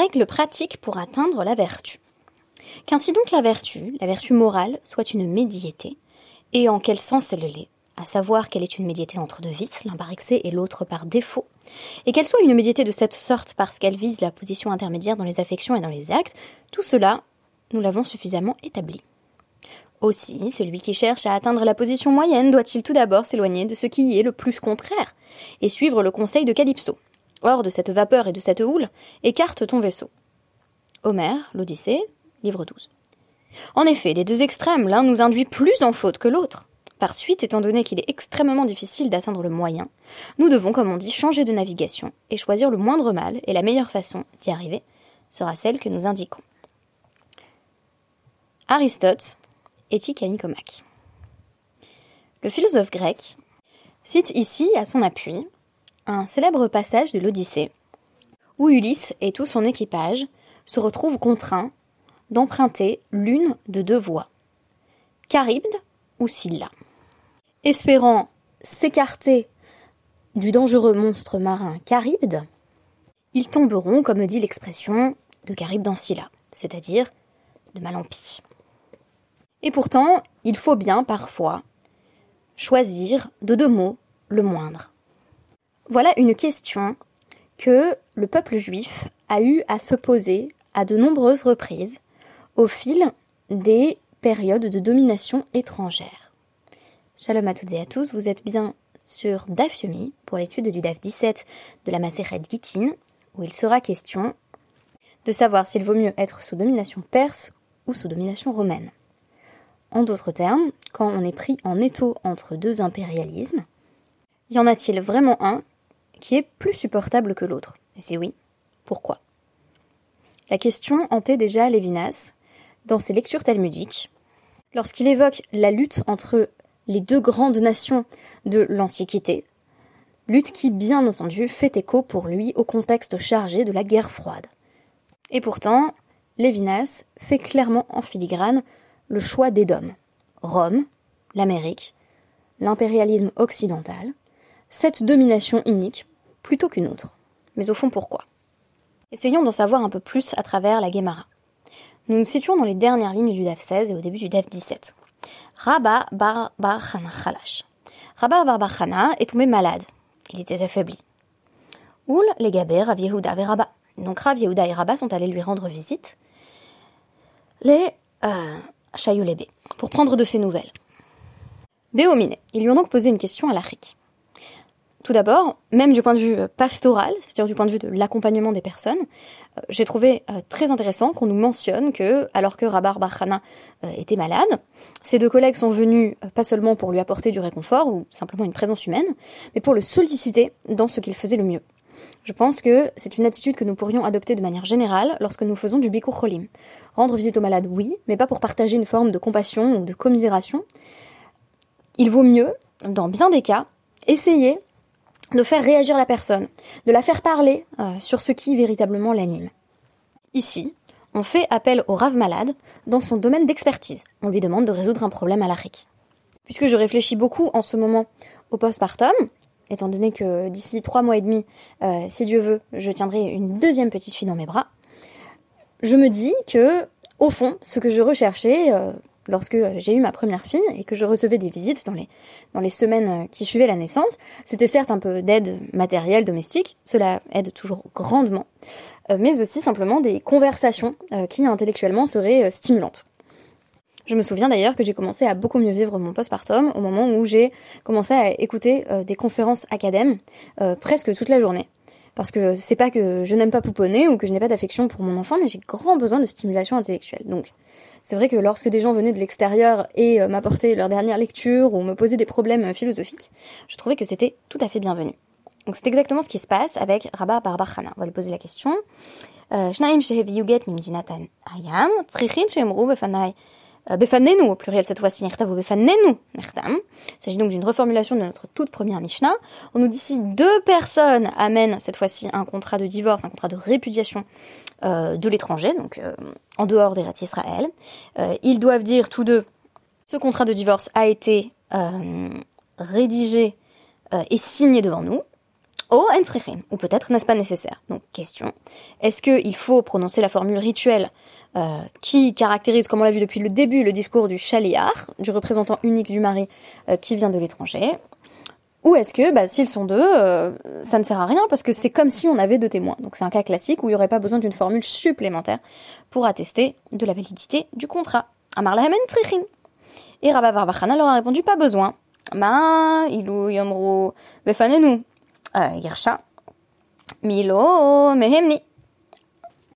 règles pratiques pour atteindre la vertu. Qu'ainsi donc la vertu, la vertu morale, soit une médiété, et en quel sens elle l'est, à savoir qu'elle est une médiété entre deux vices, l'un par excès et l'autre par défaut, et qu'elle soit une médiété de cette sorte parce qu'elle vise la position intermédiaire dans les affections et dans les actes, tout cela, nous l'avons suffisamment établi. Aussi, celui qui cherche à atteindre la position moyenne doit-il tout d'abord s'éloigner de ce qui y est le plus contraire, et suivre le conseil de Calypso. Hors de cette vapeur et de cette houle, écarte ton vaisseau. Homère, l'Odyssée, livre 12. En effet, des deux extrêmes, l'un nous induit plus en faute que l'autre. Par suite, étant donné qu'il est extrêmement difficile d'atteindre le moyen, nous devons, comme on dit, changer de navigation et choisir le moindre mal, et la meilleure façon d'y arriver sera celle que nous indiquons. Aristote, Éthique à Nicomaque. Le philosophe grec cite ici, à son appui, un célèbre passage de l'Odyssée, où Ulysse et tout son équipage se retrouvent contraints d'emprunter l'une de deux voies, Charybde ou Scylla. Espérant s'écarter du dangereux monstre marin Charybde, ils tomberont, comme dit l'expression, de Charybde en Scylla, c'est-à-dire de Malampi. Et pourtant, il faut bien parfois choisir de deux mots le moindre. Voilà une question que le peuple juif a eu à se poser à de nombreuses reprises au fil des périodes de domination étrangère. Shalom à toutes et à tous, vous êtes bien sur DAF Yomi pour l'étude du DAF 17 de la Maseret Gittin, où il sera question de savoir s'il vaut mieux être sous domination perse ou sous domination romaine. En d'autres termes, quand on est pris en étau entre deux impérialismes, y en a-t-il vraiment un qui est plus supportable que l'autre Et si oui, pourquoi? La question hantait déjà Lévinas dans ses lectures talmudiques, lorsqu'il évoque la lutte entre les deux grandes nations de l'Antiquité, lutte qui, bien entendu, fait écho pour lui au contexte chargé de la guerre froide. Et pourtant, Lévinas fait clairement en filigrane le choix des d'Édom. Rome, l'Amérique, l'impérialisme occidental, cette domination unique plutôt qu'une autre. Mais au fond, pourquoi? Essayons d'en savoir un peu plus à travers la Guémara. Nous nous situons dans les dernières lignes du DAF 16 et au début du DAF 17. Rabba bar bar Khalash. Rabba bar bar est tombé malade. Il était affaibli. Oul les Gabé, Rav Yehuda et Rabba. Donc Rav Yehuda et Rabba sont allés lui rendre visite. Les euh, pour prendre de ses nouvelles. Béomine, ils lui ont donc posé une question à l'Afrique. Tout d'abord, même du point de vue euh, pastoral, c'est-à-dire du point de vue de l'accompagnement des personnes, euh, j'ai trouvé euh, très intéressant qu'on nous mentionne que, alors que Rabar Barhana était malade, ses deux collègues sont venus pas seulement pour lui apporter du réconfort ou simplement une présence humaine, mais pour le solliciter dans ce qu'il faisait le mieux. Je pense que c'est une attitude que nous pourrions adopter de manière générale lorsque nous faisons du bikur cholim. Rendre visite aux malades, oui, mais pas pour partager une forme de compassion ou de commisération. Il vaut mieux, dans bien des cas, essayer de faire réagir la personne, de la faire parler euh, sur ce qui véritablement l'anime. Ici, on fait appel au rave malade dans son domaine d'expertise. On lui demande de résoudre un problème à l'Afrique. Puisque je réfléchis beaucoup en ce moment au postpartum, étant donné que d'ici trois mois et demi, euh, si Dieu veut, je tiendrai une deuxième petite fille dans mes bras, je me dis que, au fond, ce que je recherchais, euh, lorsque j'ai eu ma première fille et que je recevais des visites dans les, semaines qui suivaient la naissance, c'était certes un peu d'aide matérielle, domestique, cela aide toujours grandement, euh, mais aussi simplement des conversations euh, qui intellectuellement seraient euh, stimulantes. Je me souviens d'ailleurs que j'ai commencé à beaucoup mieux vivre mon postpartum au moment où j'ai commencé à écouter des conférences acadèmes presque toute la journée. Parce que c'est pas que je n'aime pas pouponner ou que je n'ai pas d'affection pour mon enfant, mais j'ai grand besoin de stimulation intellectuelle. Donc, c'est vrai que lorsque des gens venaient de l'extérieur et euh, m'apportaient leur dernière lecture ou me posaient des problèmes euh, philosophiques, je trouvais que c'était tout à fait bienvenu. Donc c'est exactement ce qui se passe avec Rabba Barbachana. On va lui poser la question. Euh, Befanenu au pluriel cette fois-ci, Befanenu, Il s'agit donc d'une reformulation de notre toute première Mishnah. On nous dit si deux personnes amènent cette fois-ci un contrat de divorce, un contrat de répudiation euh, de l'étranger, donc euh, en dehors des rats Israël, euh, ils doivent dire tous deux ce contrat de divorce a été rédigé et signé devant nous. Oh, ou peut-être n'est-ce pas nécessaire? Donc question, est-ce qu'il faut prononcer la formule rituelle euh, qui caractérise, comme on l'a vu depuis le début, le discours du chaliar, du représentant unique du mari euh, qui vient de l'étranger? Ou est-ce que, bah, s'ils sont deux, euh, ça ne sert à rien parce que c'est comme si on avait deux témoins? Donc c'est un cas classique où il n'y aurait pas besoin d'une formule supplémentaire pour attester de la validité du contrat. Amar trichin. Et Rabba Barbachana leur a répondu pas besoin. Ma ilu yomru befanenu gersha milo mehemni.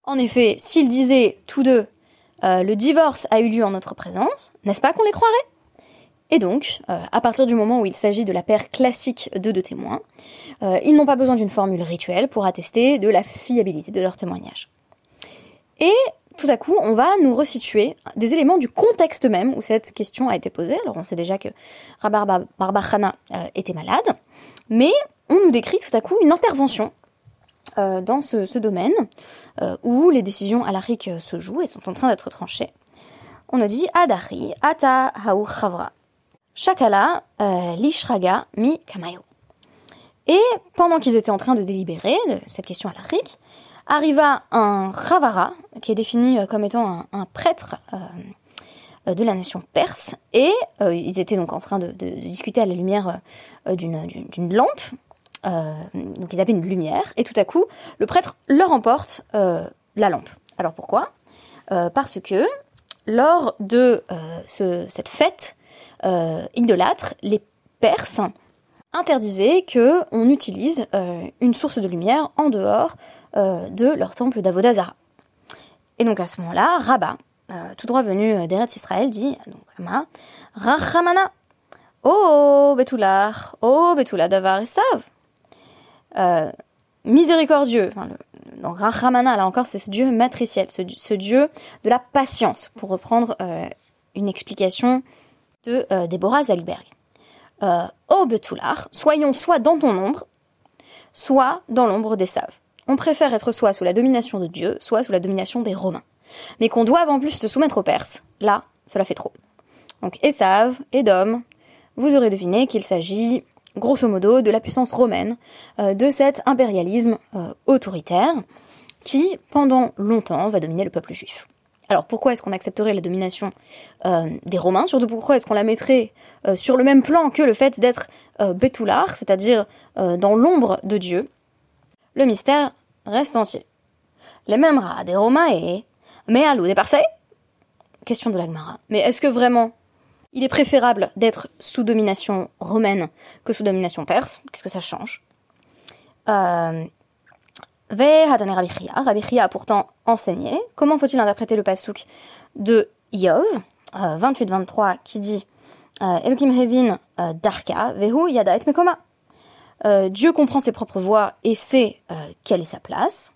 En effet, s'ils disaient tous deux euh, le divorce a eu lieu en notre présence, n'est-ce pas qu'on les croirait? Et donc, euh, à partir du moment où il s'agit de la paire classique de deux témoins, euh, ils n'ont pas besoin d'une formule rituelle pour attester de la fiabilité de leur témoignage. Et tout à coup, on va nous resituer des éléments du contexte même où cette question a été posée. Alors on sait déjà que Rabar Barbachana euh, était malade, mais on nous décrit tout à coup une intervention dans ce, domaine où les décisions à l'arique se jouent et sont en train d'être tranchées. On nous dit Adari, Ata Haou Chavra. Shakala euh, Lishraga Mi Kamayo. Et pendant qu'ils étaient en train de délibérer de cette question à l'Afrique, arriva un Ravara, qui est défini euh, comme étant un, prêtre euh, de la nation perse, et ils étaient donc en train de, discuter à la lumière d'une lampe, donc ils avaient une lumière, et tout à coup, le prêtre leur emporte la lampe. Alors pourquoi? Parce que lors de cette fête, euh, idolâtres, les Perses, interdisaient que on utilise euh, une source de lumière en dehors euh, de leur temple d'Avodazara. Et donc à ce moment-là, Rabat, tout droit venu d'Eretz Israël, dit donc Rachamana, oh Betoular, oh Betoular Davar et Sav. miséricordieux. Enfin, Rachamana, là encore, c'est ce Dieu matriciel, ce, Dieu de la patience, pour reprendre une explication de euh, Déborah Zalberg. Euh, Ô soyons soit dans ton ombre, soit dans l'ombre des Saves. On préfère être soit sous la domination de Dieu, soit sous la domination des Romains. Mais qu'on doive en plus se soumettre aux Perses, là, cela fait trop. Donc Esav, Edom, vous aurez deviné qu'il s'agit grosso modo de la puissance romaine, euh, de cet impérialisme autoritaire qui, pendant longtemps, va dominer le peuple juif. Alors pourquoi est-ce qu'on accepterait la domination euh, des Romains? Surtout pourquoi est-ce qu'on la mettrait euh, sur le même plan que le fait d'être euh, c'est-à-dire euh, dans l'ombre de Dieu? Le mystère reste entier. Les mêmes rats des Romains et... Mais à des Parseilles Question de l'Agmara. Mais est-ce que vraiment il est préférable d'être sous domination romaine que sous domination perse. Qu'est-ce que ça change? Rabbi Chia. A pourtant enseigné. Comment faut-il interpréter le pasuk de Yov, 28-23, euh, qui dit euh, Elohim euh, Darka, Vehu Yada et Mekoma. Dieu comprend ses propres voix et sait quelle est sa place.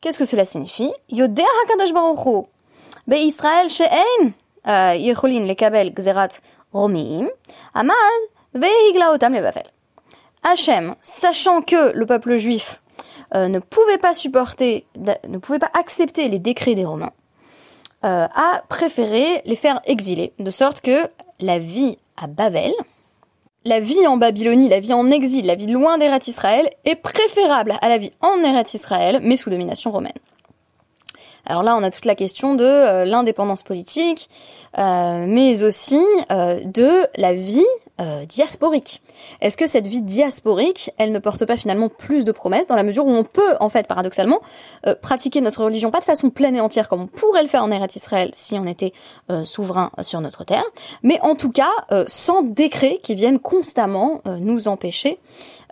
Qu'est-ce que cela signifie? Yodeh HaKadosh Baruch Be Israël She'ein Levavel. Hachem, sachant que le peuple juif euh, ne pouvait pas supporter, accepter les décrets des Romains, euh, a préféré les faire exiler, de sorte que la vie à Babel, la vie en Babylonie, la vie en exil, la vie loin d'Eretz Israël est préférable à la vie en Eretz Israël, mais sous domination romaine. Alors là, on a toute la question de euh, l'indépendance politique, mais aussi de la vie euh, diasporique. Est-ce que cette vie diasporique, elle ne porte pas finalement plus de promesses dans la mesure où on peut, en fait, paradoxalement, euh, pratiquer notre religion pas de façon pleine et entière comme on pourrait le faire en Eretz Israël si on était euh, souverain sur notre terre, mais en tout cas sans décrets qui viennent constamment nous empêcher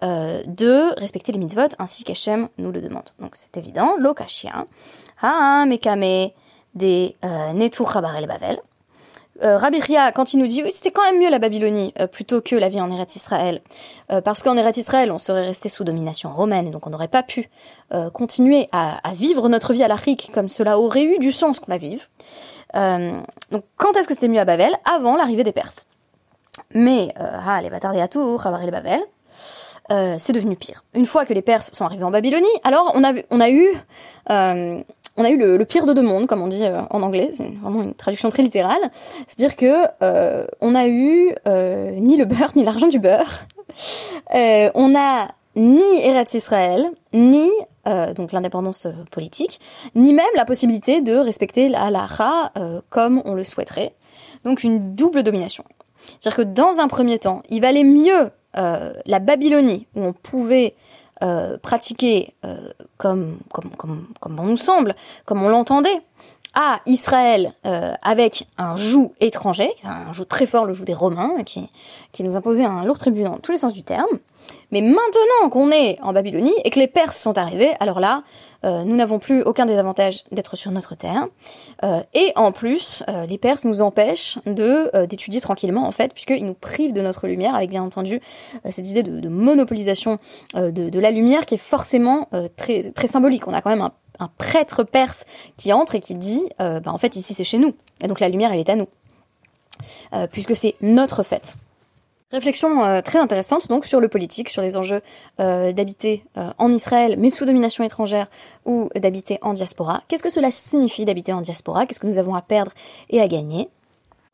de respecter les mitzvot ainsi qu'Hachem nous le demande. Donc c'est évident, l'okashia, ha mekame des netur el bavel. Euh, quand il nous dit oui, c'était quand même mieux la Babylonie euh, plutôt que la vie en Eretz Israël, euh, parce qu'en Eretz Israël, on serait resté sous domination romaine et donc on n'aurait pas pu continuer à, vivre notre vie à l'Afrique comme cela aurait eu du sens qu'on la vive. donc quand est-ce que c'était mieux à Babel? Avant l'arrivée des Perses. Mais ah, les bâtards des Tour, les Babel, c'est devenu pire. Une fois que les Perses sont arrivés en Babylonie, alors on a, on a eu on a eu le, pire de deux mondes, comme on dit euh, en anglais, c'est vraiment une traduction très littérale. C'est-à-dire que euh, on a eu euh, ni le beurre ni l'argent du beurre. on a ni Eretz Israël, ni euh, donc l'indépendance politique, ni même la possibilité de respecter la halakha comme on le souhaiterait. Donc une double domination. C'est-à-dire que dans un premier temps, il valait mieux la Babylonie, où on pouvait pratiquer comme, comme, comme, comme on nous semble, comme on l'entendait, à Israël euh, avec un joug étranger, un joug très fort, le joug des Romains, qui, qui nous imposait un lourd tribut dans tous les sens du terme. Mais maintenant qu'on est en Babylonie et que les Perses sont arrivés, alors là, euh, nous n'avons plus aucun désavantage d'être sur notre terre. Euh, et en plus, les Perses nous empêchent de d'étudier tranquillement, en fait, puisqu'ils nous privent de notre lumière, avec bien entendu cette idée de, monopolisation de, de, la lumière qui est forcément très, très symbolique. On a quand même un un prêtre perse qui entre et qui dit euh, bah, en fait ici c'est chez nous et donc la lumière elle est à nous euh, puisque c'est notre fête. Réflexion euh, très intéressante donc sur le politique, sur les enjeux d'habiter en Israël mais sous domination étrangère ou d'habiter en diaspora. Qu'est-ce que cela signifie d'habiter en diaspora? Qu'est-ce que nous avons à perdre et à gagner?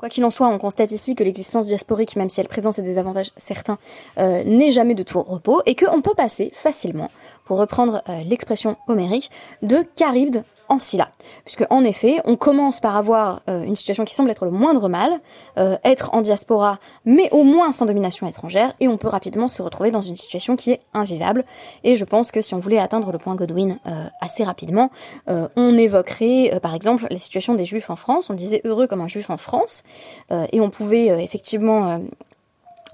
Quoi qu'il en soit, on constate ici que l'existence diasporique, même si elle présente des avantages certains, n'est jamais de tout repos et qu'on peut passer facilement pour reprendre euh, l'expression homérique, de Charybde en Scylla. Puisque en effet, on commence par avoir euh, une situation qui semble être le moindre mal, euh, être en diaspora, mais au moins sans domination étrangère, et on peut rapidement se retrouver dans une situation qui est invivable. Et je pense que si on voulait atteindre le point Godwin assez rapidement, on évoquerait par exemple la situation des juifs en France, on disait heureux comme un juif en France, et on pouvait effectivement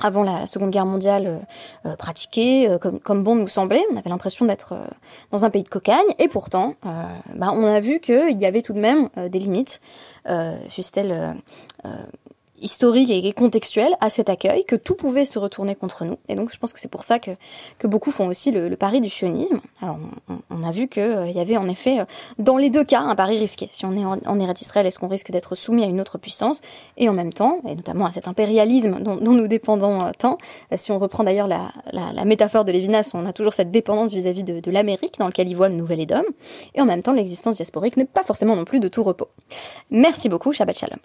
avant la Seconde Guerre mondiale euh, euh euh, comme, bon nous semblait. On avait l'impression d'être euh, dans un pays de cocagne, et pourtant, bah, on a vu qu'il y avait tout de même des limites, fussent-elles historique et contextuel à cet accueil, que tout pouvait se retourner contre nous. Et donc je pense que c'est pour ça que, que beaucoup font aussi le, pari du sionisme. Alors on, a vu qu'il euh, y avait en effet euh, dans les deux cas un pari risqué. Si on est en, en Israël, est-ce qu'on risque d'être soumis à une autre puissance? Et en même temps, et notamment à cet impérialisme dont, dont nous dépendons euh, tant, si on reprend d'ailleurs la, la, la, métaphore de Lévinas, on a toujours cette dépendance vis-à-vis de, de l'Amérique dans lequel il voit le nouvel Édom. Et en même temps, l'existence diasporique n'est pas forcément non plus de tout repos. Merci beaucoup, Shabbat Shalom.